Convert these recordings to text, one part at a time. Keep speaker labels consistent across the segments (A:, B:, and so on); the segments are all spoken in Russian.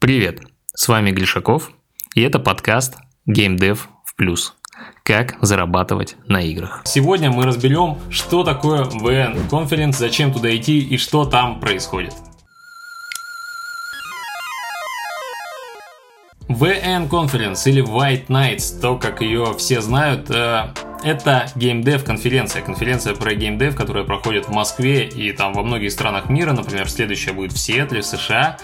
A: Привет, с вами Глишаков, и это подкаст Game Dev в плюс. Как зарабатывать на играх. Сегодня мы разберем, что такое VN Conference, зачем туда идти и что там происходит. VN Conference или White Nights, то как ее все знают, э, это Dev конференция, конференция про Dev, которая проходит в Москве и там во многих странах мира, например, следующая будет в Сиэтле, в США.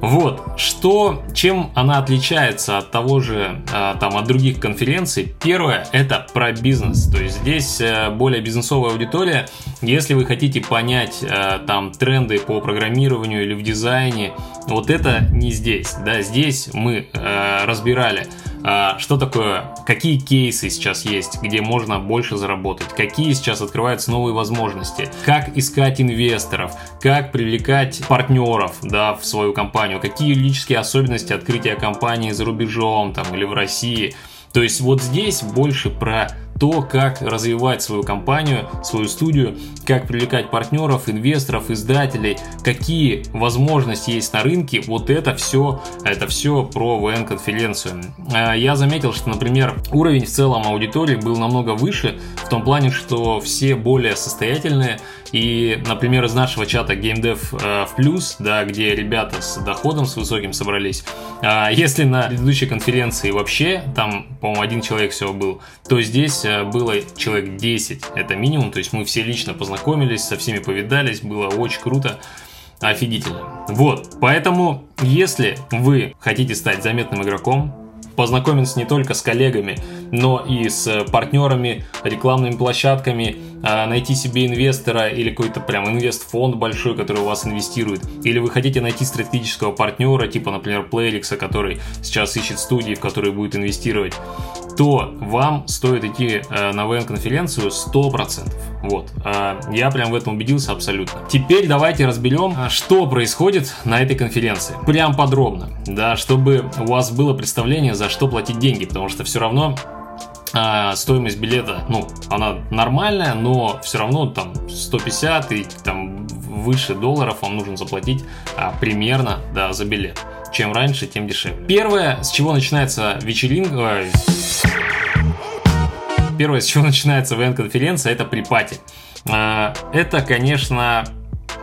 A: Вот, что, чем она отличается от того же, а, там, от других конференций? Первое, это про бизнес, то есть здесь э, более бизнесовая аудитория. Если вы хотите понять э, там тренды по программированию или в дизайне, вот это не здесь, да, здесь мы э, разбирали что такое, какие кейсы сейчас есть, где можно больше заработать, какие сейчас открываются новые возможности, как искать инвесторов, как привлекать партнеров да, в свою компанию, какие юридические особенности открытия компании за рубежом там, или в России. То есть вот здесь больше про то, как развивать свою компанию, свою студию, как привлекать партнеров, инвесторов, издателей, какие возможности есть на рынке, вот это все, это все про ВН-конференцию. А, я заметил, что, например, уровень в целом аудитории был намного выше, в том плане, что все более состоятельные, и, например, из нашего чата GameDev э, в плюс, да, где ребята с доходом с высоким собрались, а, если на предыдущей конференции вообще там, по-моему, один человек всего был, то здесь Э, было человек 10, это минимум, то есть мы все лично познакомились, со всеми повидались, было очень круто, офигительно. Вот, поэтому, если вы хотите стать заметным игроком, познакомиться не только с коллегами, но и с партнерами, рекламными площадками, найти себе инвестора или какой-то прям инвестфонд большой, который у вас инвестирует, или вы хотите найти стратегического партнера, типа, например, Playlix, который сейчас ищет студии, в которые будет инвестировать, то вам стоит идти э, на ВН-конференцию 100%. Вот. Э, я прям в этом убедился абсолютно. Теперь давайте разберем, а, что происходит на этой конференции. Прям подробно, да, чтобы у вас было представление, за что платить деньги, потому что все равно а, стоимость билета, ну, она нормальная, но все равно там 150 и там выше долларов вам нужно заплатить а, примерно, да, за билет. Чем раньше, тем дешевле. Первое, с чего начинается вечеринка, первое, с чего начинается ВН-конференция, это припати. А, это, конечно,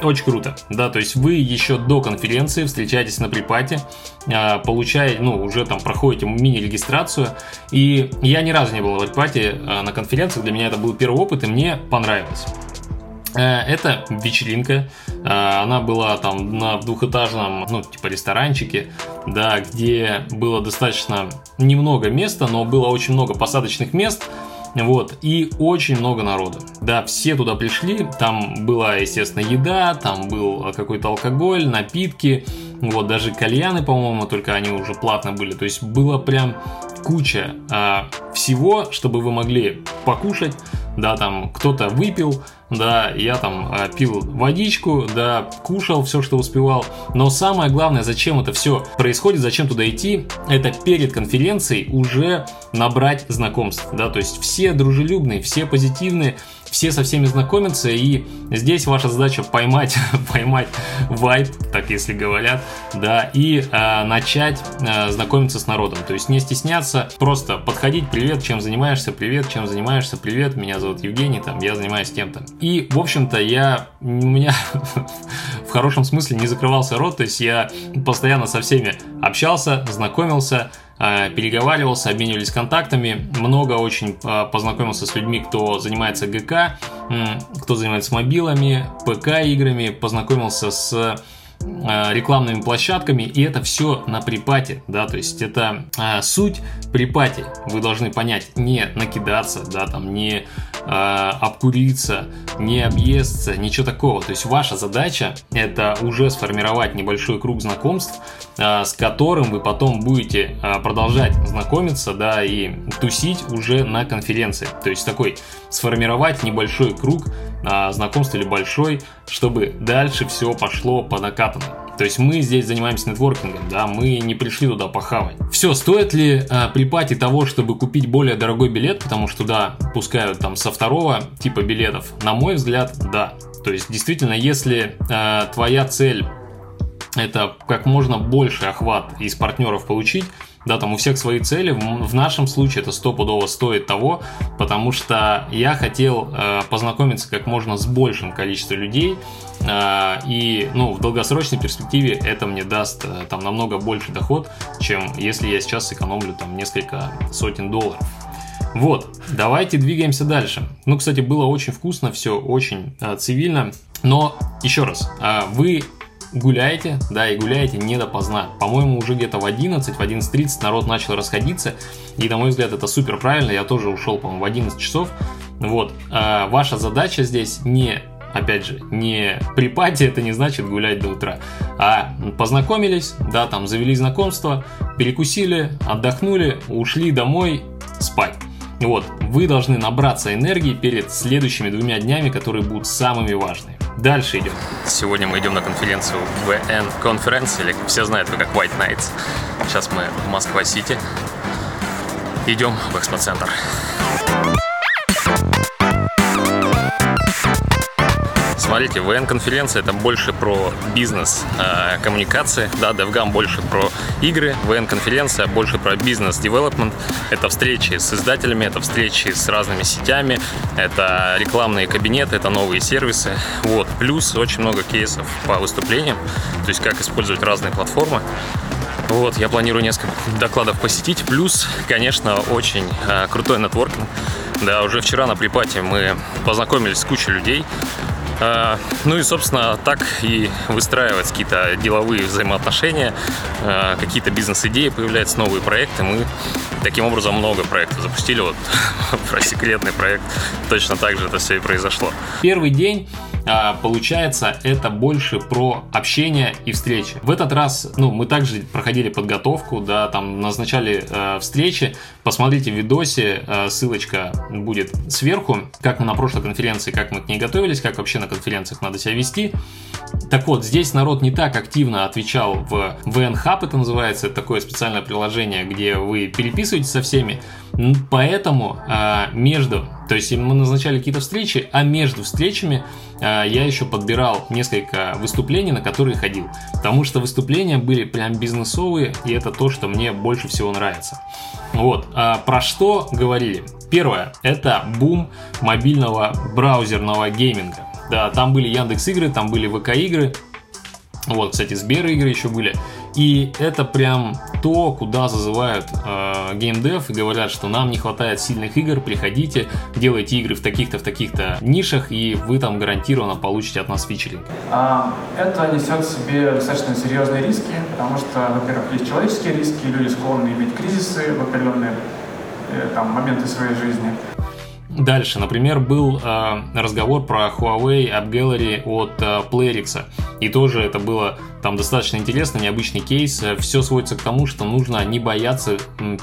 A: очень круто, да, то есть вы еще до конференции встречаетесь на припате, а, получаете, ну, уже там проходите мини-регистрацию, и я ни разу не был в припате а, на конференции, для меня это был первый опыт, и мне понравилось. Э, это вечеринка, э, она была там на двухэтажном, ну, типа ресторанчике, да, где было достаточно немного места, но было очень много посадочных мест, вот, и очень много народу. Да, все туда пришли, там была, естественно, еда, там был какой-то алкоголь, напитки, вот, даже кальяны, по-моему, только они уже платно были, то есть было прям куча а, всего, чтобы вы могли покушать, да, там кто-то выпил, да, я там э, пил водичку, да, кушал все, что успевал. Но самое главное, зачем это все происходит, зачем туда идти, это перед конференцией уже набрать знакомств, да, то есть все дружелюбные, все позитивные, все со всеми знакомятся, и здесь ваша задача поймать, поймать вайп, так если говорят, да, и э, начать э, знакомиться с народом, то есть не стесняться, просто подходить, привет, чем занимаешься, привет, чем занимаешься, привет, меня зовут Евгений, там, я занимаюсь тем-то. И, в общем-то, я, у меня в хорошем смысле не закрывался рот, то есть я постоянно со всеми общался, знакомился, Э, переговаривался, обменивались контактами, много очень э, познакомился с людьми, кто занимается ГК, кто занимается мобилами, ПК-играми, познакомился с Э, рекламными площадками, и это все на припате, да, то есть это суть припати, вы должны понять, не накидаться, да, там, не э, обкуриться, не объесться, ничего такого, то есть ваша задача это уже сформировать небольшой круг знакомств, э, с которым вы потом будете э, продолжать знакомиться, да, и тусить уже на конференции, то есть такой сформировать небольшой круг э, знакомств или большой, чтобы дальше все пошло по накатанной. То есть мы здесь занимаемся нетворкингом, да, мы не пришли туда похавать. Все, стоит ли э, при пати того, чтобы купить более дорогой билет, потому что туда пускают там со второго типа билетов? На мой взгляд, да. То есть действительно, если э, твоя цель это как можно больше охват из партнеров получить, да, там у всех свои цели. В нашем случае это стопудово стоит того, потому что я хотел э, познакомиться как можно с большим количеством людей, э, и, ну, в долгосрочной перспективе это мне даст э, там намного больше доход, чем если я сейчас сэкономлю там несколько сотен долларов. Вот, давайте двигаемся дальше. Ну, кстати, было очень вкусно, все очень э, цивильно. Но еще раз, э, вы гуляете, да, и гуляете не допоздна. По-моему, уже где-то в 11, в 11.30 народ начал расходиться, и, на мой взгляд, это супер правильно, я тоже ушел, по-моему, в 11 часов. Вот, а ваша задача здесь не опять же, не припати, это не значит гулять до утра, а познакомились, да, там завели знакомство, перекусили, отдохнули, ушли домой спать. Вот, вы должны набраться энергии перед следующими двумя днями, которые будут самыми важными. Дальше идем.
B: Сегодня мы идем на конференцию VN Conference, или все знают ее как White Nights. Сейчас мы в Москва-Сити. Идем в экспоцентр. Смотрите, ВН-конференция это больше про бизнес, э, коммуникации, да, DevGam больше про игры, ВН-конференция больше про бизнес-девелопмент, это встречи с издателями, это встречи с разными сетями, это рекламные кабинеты, это новые сервисы, вот, плюс очень много кейсов по выступлениям, то есть как использовать разные платформы, вот, я планирую несколько докладов посетить. Плюс, конечно, очень э, крутой нетворкинг. Да, уже вчера на припате мы познакомились с кучей людей. А, ну и, собственно, так и выстраиваются какие-то деловые взаимоотношения, а, какие-то бизнес-идеи появляются, новые проекты. Мы таким образом много проектов запустили. Вот про секретный проект точно так же это все и произошло.
A: Первый день получается, это больше про общение и встречи. В этот раз, ну, мы также проходили подготовку, да, там назначали э, встречи. Посмотрите в видосе, э, ссылочка будет сверху, как мы на прошлой конференции, как мы к ней готовились, как вообще на конференциях надо себя вести. Так вот, здесь народ не так активно отвечал в VN это называется, это такое специальное приложение, где вы переписываетесь со всеми. Поэтому а, между, то есть мы назначали какие-то встречи, а между встречами а, я еще подбирал несколько выступлений, на которые ходил. Потому что выступления были прям бизнесовые, и это то, что мне больше всего нравится. Вот, а, про что говорили? Первое, это бум мобильного браузерного гейминга. Да, там были Яндекс игры, там были ВК игры, вот, кстати, Сбер игры еще были. И это прям то, куда зазывают э, геймдев и говорят, что нам не хватает сильных игр, приходите, делайте игры в таких-то, в таких-то нишах, и вы там гарантированно получите от нас фичеринг.
C: А, это несет в себе достаточно серьезные риски, потому что, во-первых, есть человеческие риски, люди склонны иметь кризисы в определенные э, там, моменты своей жизни.
A: Дальше, например, был э, разговор про Huawei App Gallery от э, Playrix. И тоже это было там достаточно интересно, необычный кейс. Все сводится к тому, что нужно не бояться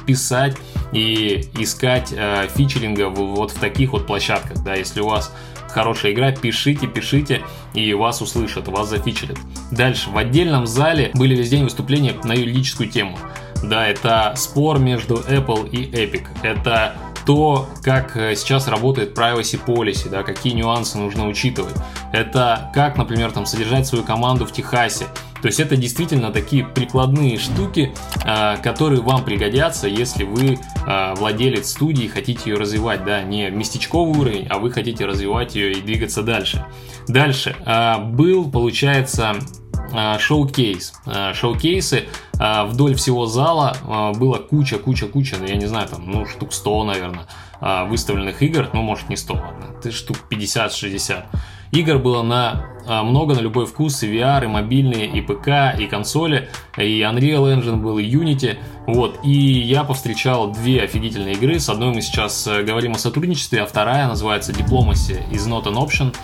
A: писать и искать э, фичеринга вот в таких вот площадках. Да, если у вас хорошая игра, пишите, пишите, и вас услышат, вас зафичерят. Дальше, в отдельном зале были весь день выступления на юридическую тему. Да, это спор между Apple и Epic. Это то, как э, сейчас работает privacy policy, да, какие нюансы нужно учитывать. Это как, например, там, содержать свою команду в Техасе. То есть это действительно такие прикладные штуки, э, которые вам пригодятся, если вы э, владелец студии и хотите ее развивать, да, не местечковый уровень, а вы хотите развивать ее и двигаться дальше. Дальше был, получается, шоу-кейс. Э, шоу-кейсы э, вдоль всего зала было куча-куча-куча, я не знаю, там, ну, штук 100, наверное, выставленных игр, ну, может, не 100, ладно, ты штук 50-60. Игр было на много на любой вкус, и VR, и мобильные, и ПК, и консоли, и Unreal Engine был, и Unity, вот, и я повстречал две офигительные игры, с одной мы сейчас говорим о сотрудничестве, а вторая называется Diplomacy is not an option,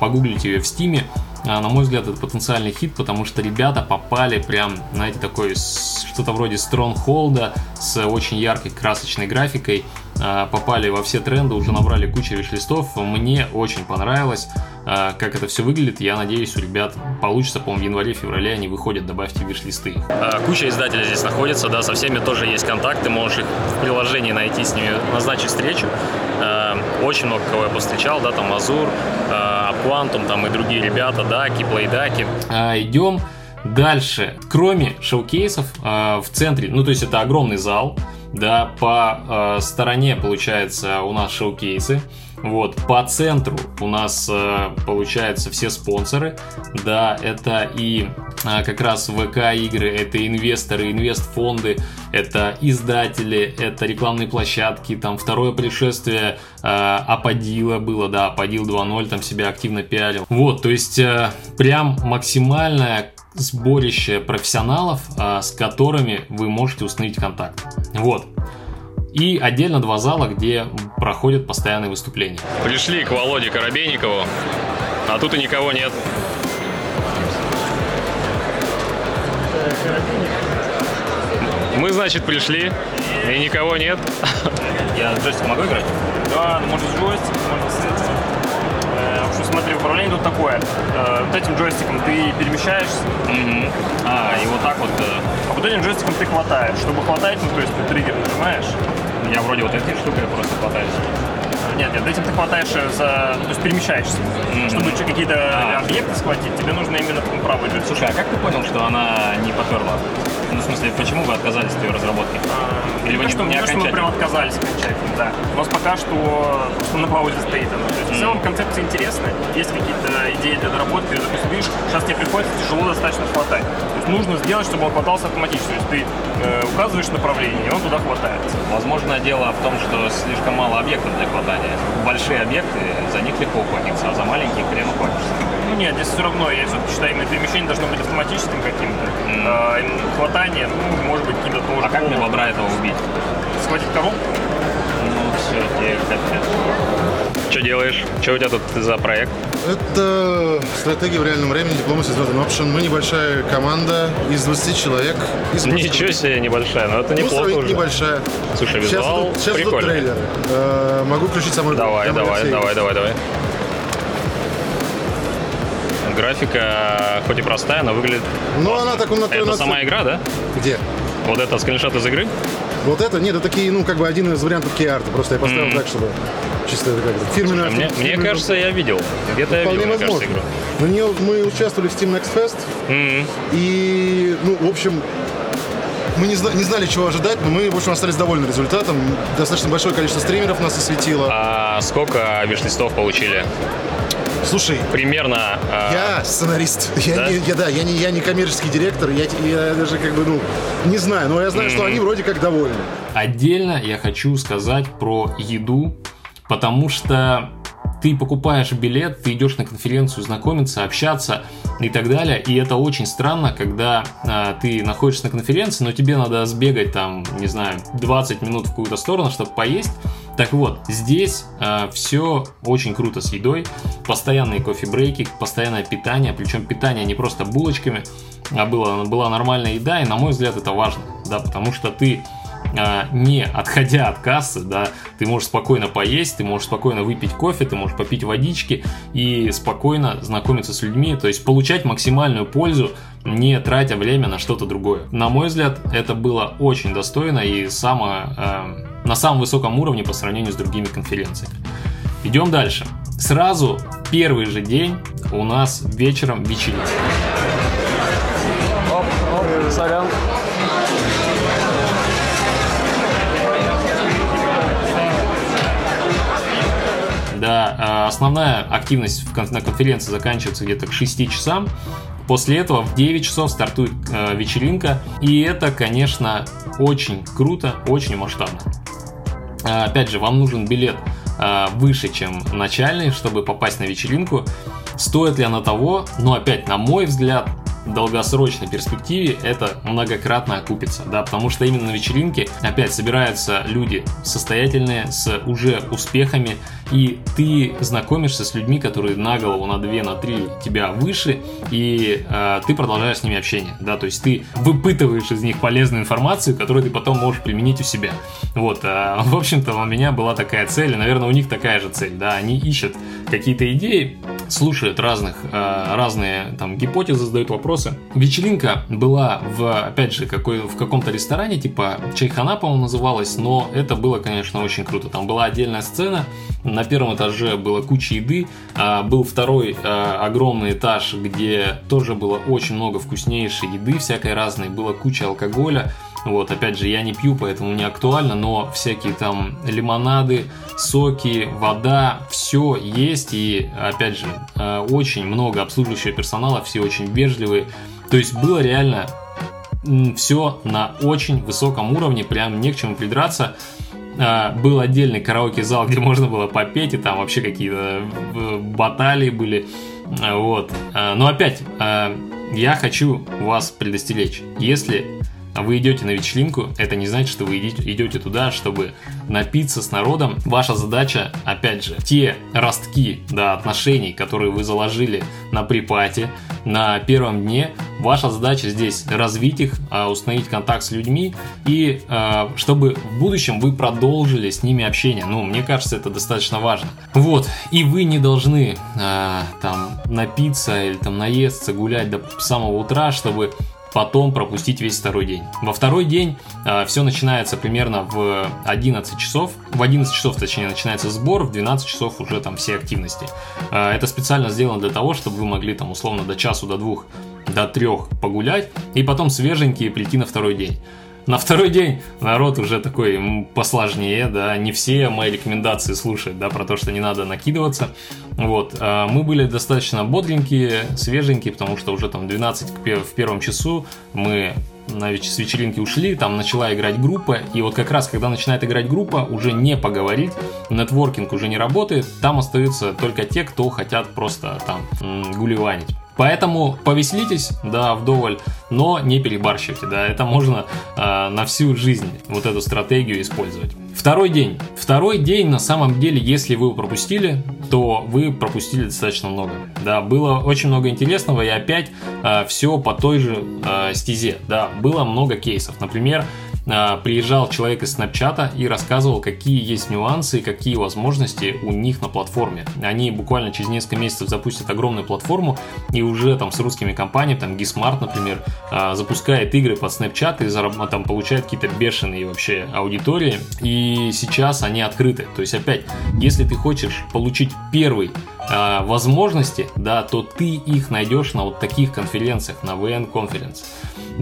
A: погуглите ее в а, на мой взгляд, это потенциальный хит, потому что ребята попали прям, знаете, такой что-то вроде Stronghold с очень яркой красочной графикой, а, попали во все тренды, уже набрали кучу виш-листов. Мне очень понравилось, а, как это все выглядит. Я надеюсь, у ребят получится, по-моему, в январе-феврале они выходят, добавьте виш-листы.
B: Куча издателей здесь находится, да, со всеми тоже есть контакты, можешь их в приложении найти, с ними назначить встречу. Очень много кого я повстречал, да, там Азур, Quantum, там и другие ребята, Даки, Плейдаки.
A: А, идем Дальше, кроме шоу-кейсов, э, в центре, ну то есть это огромный зал, да, по э, стороне, получается, у нас шоу-кейсы, вот, по центру у нас э, получается все спонсоры, да, это и как раз ВК игры, это инвесторы, инвестфонды, это издатели, это рекламные площадки, там второе пришествие э, Аподила было, да, Аподил 2.0 там себя активно пиарил. Вот, то есть э, прям максимальное сборище профессионалов, э, с которыми вы можете установить контакт. Вот. И отдельно два зала, где проходят постоянные выступления.
B: Пришли к Володе Коробейникову, а тут и никого нет. Мы, значит, пришли, и никого нет.
A: Я джойстик могу играть?
D: Да, ну, может джойстик, можно с этим. Э, в общем, смотри, управление тут такое. Э, вот этим джойстиком ты перемещаешься,
A: Угу. А, и вот так вот. э,
D: а вот этим джойстиком ты хватаешь. Чтобы хватать, ну то есть ты триггер нажимаешь.
A: Я вроде вот этой штукой просто хватаюсь.
D: Нет, нет, этим ты хватаешь э, за... ну, То есть перемещаешься. Чтобы чё- какие-то
A: А.
D: объекты схватить, тебе нужно именно правый джойстик.
A: Слушай, а как ты понял, что она не поперла? Ну, в смысле, почему вы отказались от ее разработки? Или вы
D: не, что,
A: не
D: не то, что мы прям отказались окончательно, да. У нас пока что на паузе стоит она. То есть, в целом концепция интересная, есть какие-то идеи для доработки. Допустим, видишь, сейчас тебе приходится тяжело достаточно хватать. То есть нужно сделать, чтобы он хватался автоматически. То есть ты э, указываешь направление, и он туда хватается.
A: Возможно, дело в том, что слишком мало объектов для хватания. Большие объекты, за них легко ухватиться, а за маленькие хрен ухватишься.
D: Ну нет, здесь все равно, я все-таки считаю, именно перемещение должно быть автоматическим каким-то. А, именно хватание, ну, может быть, каким-то тоже.
A: А как мне бобра этого убить?
D: Схватить коробку?
A: Ну, все, тебе капец.
B: Что делаешь? Что у тебя тут за проект?
E: Это стратегия в реальном времени, Diplomacy is not an option. Мы небольшая команда из 20 человек. Из.
B: Ничего себе, небольшая, но это
E: Ну,
B: неплохо уже.
E: небольшая.
B: Слушай,
E: Сейчас
B: визуал
E: идут, сейчас идут
B: прикольный.
E: трейлеры. Э, могу включить самую
B: Давай, давай, давай, давай, давай. Графика хоть и простая, но выглядит...
E: Ну, она так он
B: Это сама игра, да?
E: Где?
B: Вот это скриншот из игры?
E: Вот это? Нет, это такие, ну, как бы один из вариантов кей-арта. Просто я поставил так, чтобы чисто как бы фирменная...
B: Мне, мне
E: фирменная-
B: кажется, я видел. Где-то я
E: Вполне
B: видел, мне кажется,
E: возможно.
B: игру.
E: На нее мы участвовали в Steam Next Fest.
B: М-м.
E: И, ну, в общем, мы не, зна- не знали, чего ожидать, но мы, в общем, остались довольны результатом. Достаточно большое количество стримеров нас осветило.
B: А сколько виш-листов получили?
E: Слушай,
B: Примерно... а,
E: я сценарист. Я
B: Да?
E: не, я, да, я не, я не коммерческий директор. Я, я даже как бы, ну, не знаю. Но я знаю, что они вроде как довольны.
A: Отдельно я хочу сказать про еду, потому что ты покупаешь билет, ты идешь на конференцию знакомиться, общаться и так далее. И это очень странно, когда а, ты находишься на конференции, но тебе надо сбегать там, не знаю, 20 минут в какую-то сторону, чтобы поесть. Так вот, здесь все очень круто с едой. Постоянные кофе-брейки, постоянное питание. Причем питание не просто булочками, а была, была нормальная еда. И на мой взгляд это важно, да, потому что ты а, не отходя от кассы, да, ты можешь спокойно поесть, ты можешь спокойно выпить кофе, ты можешь попить водички и спокойно знакомиться с людьми, то есть получать максимальную пользу, не тратя время на что-то другое. На мой взгляд, это было очень достойно и самое, э, на самом высоком уровне по сравнению с другими конференциями. Идем дальше. Сразу первый же день у нас вечером вечеринка.
D: Сорян.
A: Да, а, основная активность на конференции заканчивается где-то к 6 часам. После этого в 9 часов стартует э, вечеринка. И это, конечно, очень круто, очень масштабно. А, Опять же, вам нужен билет а, выше, чем начальный, чтобы попасть на вечеринку. Стоит ли она того? Но опять, на мой взгляд, долгосрочной перспективе это многократно окупится, да, потому что именно на вечеринке опять собираются люди состоятельные, с уже успехами, и ты знакомишься с людьми, которые на голову, на две, на три тебя выше, и э, ты продолжаешь с ними общение, да, то есть ты выпытываешь из них полезную информацию, которую ты потом можешь применить у себя. Вот, а, в общем-то, у меня была такая цель, и, наверное, у них такая же цель, да, они ищут какие-то идеи, слушают разных, э, разные там гипотезы, задают вопросы. Вечеринка была в, опять же, какой, в каком-то ресторане, типа Чайхана, по-моему, называлась, но это было, конечно, очень круто. Там была отдельная сцена, на первом этаже было куча еды, а, был второй а, огромный этаж, где тоже было очень много вкуснейшей еды, всякой разной, было куча алкоголя, вот, опять же, я не пью, поэтому не актуально, но всякие там лимонады, соки, вода, все есть. И, опять же, э, очень много обслуживающего персонала, все очень вежливые. То есть было реально все на очень высоком уровне, прям не к чему придраться. Э, был отдельный караоке-зал, где можно было попеть, и там вообще какие-то э, баталии были. Вот. Но опять, я хочу вас предостеречь. Если а вы идете на вечеринку, это не значит, что вы идете туда, чтобы напиться с народом. Ваша задача, опять же, те ростки да, отношений, которые вы заложили на припате, на первом дне, ваша задача здесь развить их, а, установить контакт с людьми и а, чтобы в будущем вы продолжили с ними общение. Ну, мне кажется, это достаточно важно. Вот, и вы не должны там напиться или там наесться, гулять до самого утра, чтобы потом пропустить весь второй день. Во второй день э, все начинается примерно в 11 часов. В 11 часов, точнее, начинается сбор, в 12 часов уже там все активности. Э, это специально сделано для того, чтобы вы могли там условно до часу, до двух, до трех погулять и потом свеженькие прийти на второй день. На второй день народ уже такой посложнее, да, не все мои рекомендации слушают, да, про то, что не надо накидываться. Вот, а мы были достаточно бодренькие, свеженькие, потому что уже там 12 в первом часу мы на веч- с вечеринки ушли, там начала играть группа, и вот как раз, когда начинает играть группа, уже не поговорить, нетворкинг уже не работает, там остаются только те, кто хотят просто там гулеванить. Поэтому повеселитесь, да, вдоволь, но не перебарщивайте, да, это можно э, на всю жизнь вот эту стратегию использовать. Второй день. Второй день, на самом деле, если вы пропустили, то вы пропустили достаточно много. Да, было очень много интересного, и опять э, все по той же э, стезе. Да, было много кейсов. Например, а, приезжал человек из Snapchat и рассказывал, какие есть нюансы и какие возможности у них на платформе. Они буквально через несколько месяцев запустят огромную платформу и уже там с русскими компаниями, там Gismart, например, а, запускает игры под Snapchat и зараб- там получает какие-то бешеные вообще аудитории. И сейчас они открыты. То есть опять, если ты хочешь получить первый а, возможности, да, то ты их найдешь на вот таких конференциях, на VN Conference.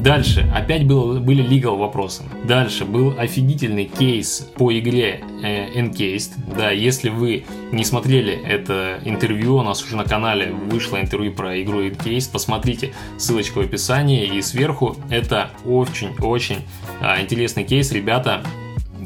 A: Дальше, опять был, были legal вопросы. Дальше был офигительный кейс по игре э, Encased. Да, если вы не смотрели это интервью, у нас уже на канале вышло интервью про игру Encased, посмотрите, ссылочка в описании и сверху. Это очень-очень э, интересный кейс, ребята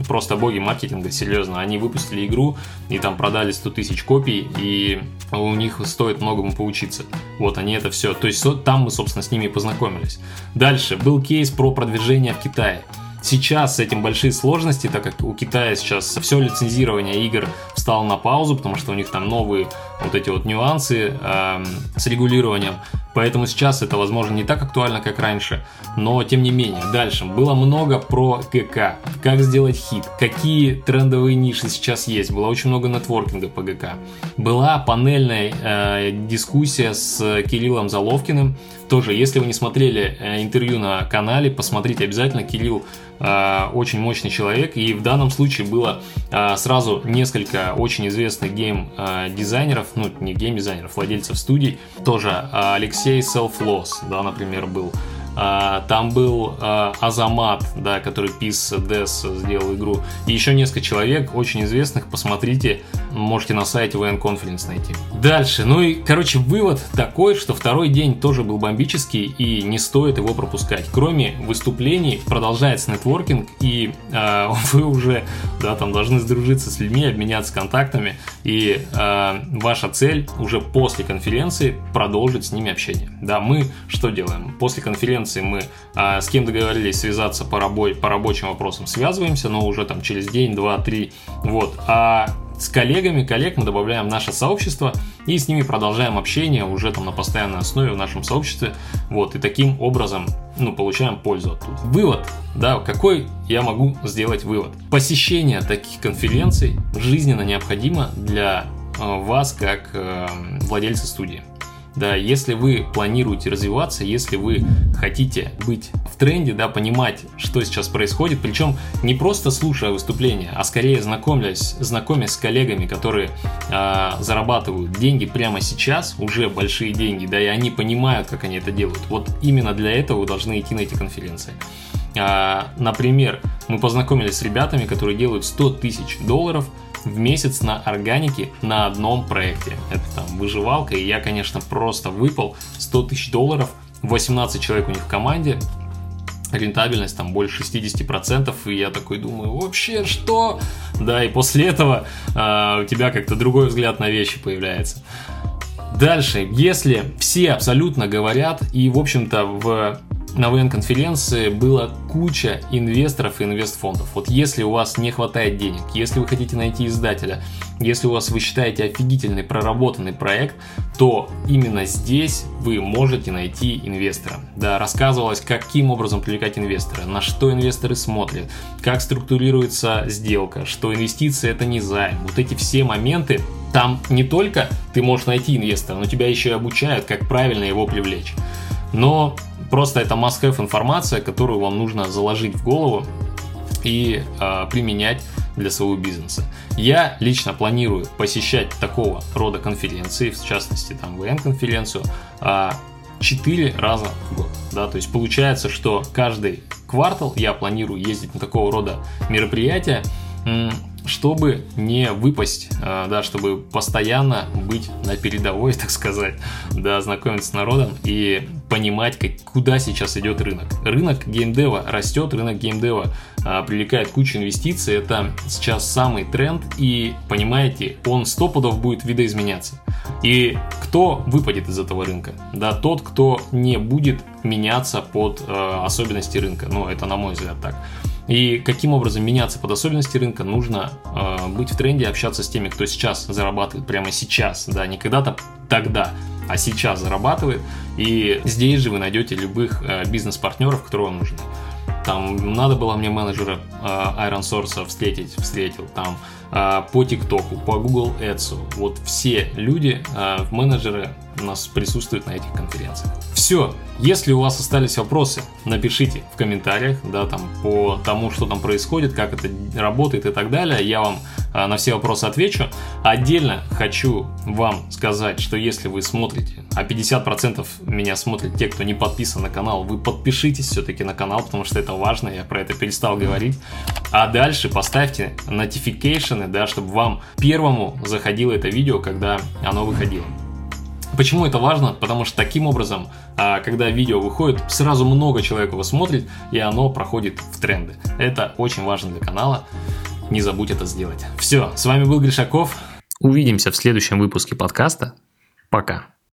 A: просто боги маркетинга, серьезно. Они выпустили игру и там продали 100 тысяч копий, и у них стоит многому поучиться. Вот они это все. То есть там мы, собственно, с ними познакомились. Дальше был кейс про продвижение в Китае. Сейчас с этим большие сложности, так как у Китая сейчас все лицензирование игр встало на паузу, потому что у них там новые вот эти вот нюансы э, с регулированием. Поэтому сейчас это, возможно, не так актуально, как раньше, но тем не менее. Дальше было много про ГК, как сделать хит, какие трендовые ниши сейчас есть. Было очень много нетворкинга по ГК. Была панельная э, дискуссия с Кириллом Заловкиным. Тоже, если вы не смотрели э, интервью на канале, посмотрите обязательно. Кирилл э, очень мощный человек, и в данном случае было э, сразу несколько очень известных гейм-дизайнеров, ну не гейм-дизайнеров, владельцев студий, тоже Алексей Алексей Self-Loss, да, например, был. А, там был а, Азамат, да, который Peace Death сделал игру. И еще несколько человек очень известных. Посмотрите, можете на сайте VN Conference найти. Дальше. Ну и, короче, вывод такой, что второй день тоже был бомбический и не стоит его пропускать. Кроме выступлений, продолжается нетворкинг и э, вы уже, да, там должны сдружиться с людьми, обменяться контактами. И э, ваша цель уже после конференции продолжить с ними общение. Да, мы что делаем? После конференции конференции мы а, с кем договорились связаться по, рабо- по рабочим вопросам, связываемся, но уже там через день, два, три, вот. А с коллегами, коллег мы добавляем наше сообщество и с ними продолжаем общение уже там на постоянной основе в нашем сообществе. Вот, и таким образом, ну, получаем пользу оттуда. Вывод, да, какой я могу сделать вывод? Посещение таких конференций жизненно необходимо для вас как владельца студии. Да, если вы планируете развиваться, если вы хотите быть в тренде, да, понимать, что сейчас происходит, причем не просто слушая выступления, а скорее знакомясь, знакомясь с коллегами, которые э, зарабатывают деньги прямо сейчас, уже большие деньги, да, и они понимают, как они это делают. Вот именно для этого вы должны идти на эти конференции. А, например, мы познакомились с ребятами, которые делают 100 тысяч долларов в месяц на органике на одном проекте. Это там выживалка, и я, конечно, просто выпал 100 тысяч долларов, 18 человек у них в команде, рентабельность там больше 60%, и я такой думаю, вообще что? Да, и после этого э, у тебя как-то другой взгляд на вещи появляется. Дальше, если все абсолютно говорят, и, в общем-то, в на ВН-конференции была куча инвесторов и инвестфондов. Вот если у вас не хватает денег, если вы хотите найти издателя, если у вас вы считаете офигительный проработанный проект, то именно здесь вы можете найти инвестора. Да, рассказывалось, каким образом привлекать инвестора, на что инвесторы смотрят, как структурируется сделка, что инвестиции это не займ. Вот эти все моменты, там не только ты можешь найти инвестора, но тебя еще и обучают, как правильно его привлечь. Но просто это must-have информация, которую вам нужно заложить в голову и э, применять для своего бизнеса. Я лично планирую посещать такого рода конференции, в частности там ВН-конференцию, э, 4 раза в год. Да, то есть получается, что каждый квартал я планирую ездить на такого рода мероприятия, чтобы не выпасть, э, да, чтобы постоянно быть на передовой, так сказать, да, знакомиться с народом и понимать, как, куда сейчас идет рынок. Рынок геймдева растет, рынок геймдева а, привлекает кучу инвестиций, это сейчас самый тренд, и, понимаете, он сто пудов будет видоизменяться. И кто выпадет из этого рынка? Да, тот, кто не будет меняться под э, особенности рынка. Ну, это на мой взгляд так. И каким образом меняться под особенности рынка, нужно э, быть в тренде, общаться с теми, кто сейчас зарабатывает прямо сейчас, да, не когда-то тогда, а сейчас зарабатывает. И здесь же вы найдете любых э, бизнес-партнеров, которые вам нужны. Там надо было мне менеджера э, Iron Source встретить, встретил. Там э, по ТикТоку, по Google Ads. Вот все люди, э, менеджеры у нас присутствуют на этих конференциях. Все. Если у вас остались вопросы, напишите в комментариях, да, там по тому, что там происходит, как это работает и так далее. Я вам а, на все вопросы отвечу. Отдельно хочу вам сказать, что если вы смотрите, а 50% меня смотрят те, кто не подписан на канал, вы подпишитесь все-таки на канал, потому что это важно, я про это перестал говорить. А дальше поставьте notification, да, чтобы вам первому заходило это видео, когда оно выходило. Почему это важно? Потому что таким образом, а, когда видео выходит, сразу много человек его смотрит, и оно проходит в тренды. Это очень важно для канала. Не забудь это сделать. Все, с вами был Гришаков.
B: Увидимся в следующем выпуске подкаста. Пока.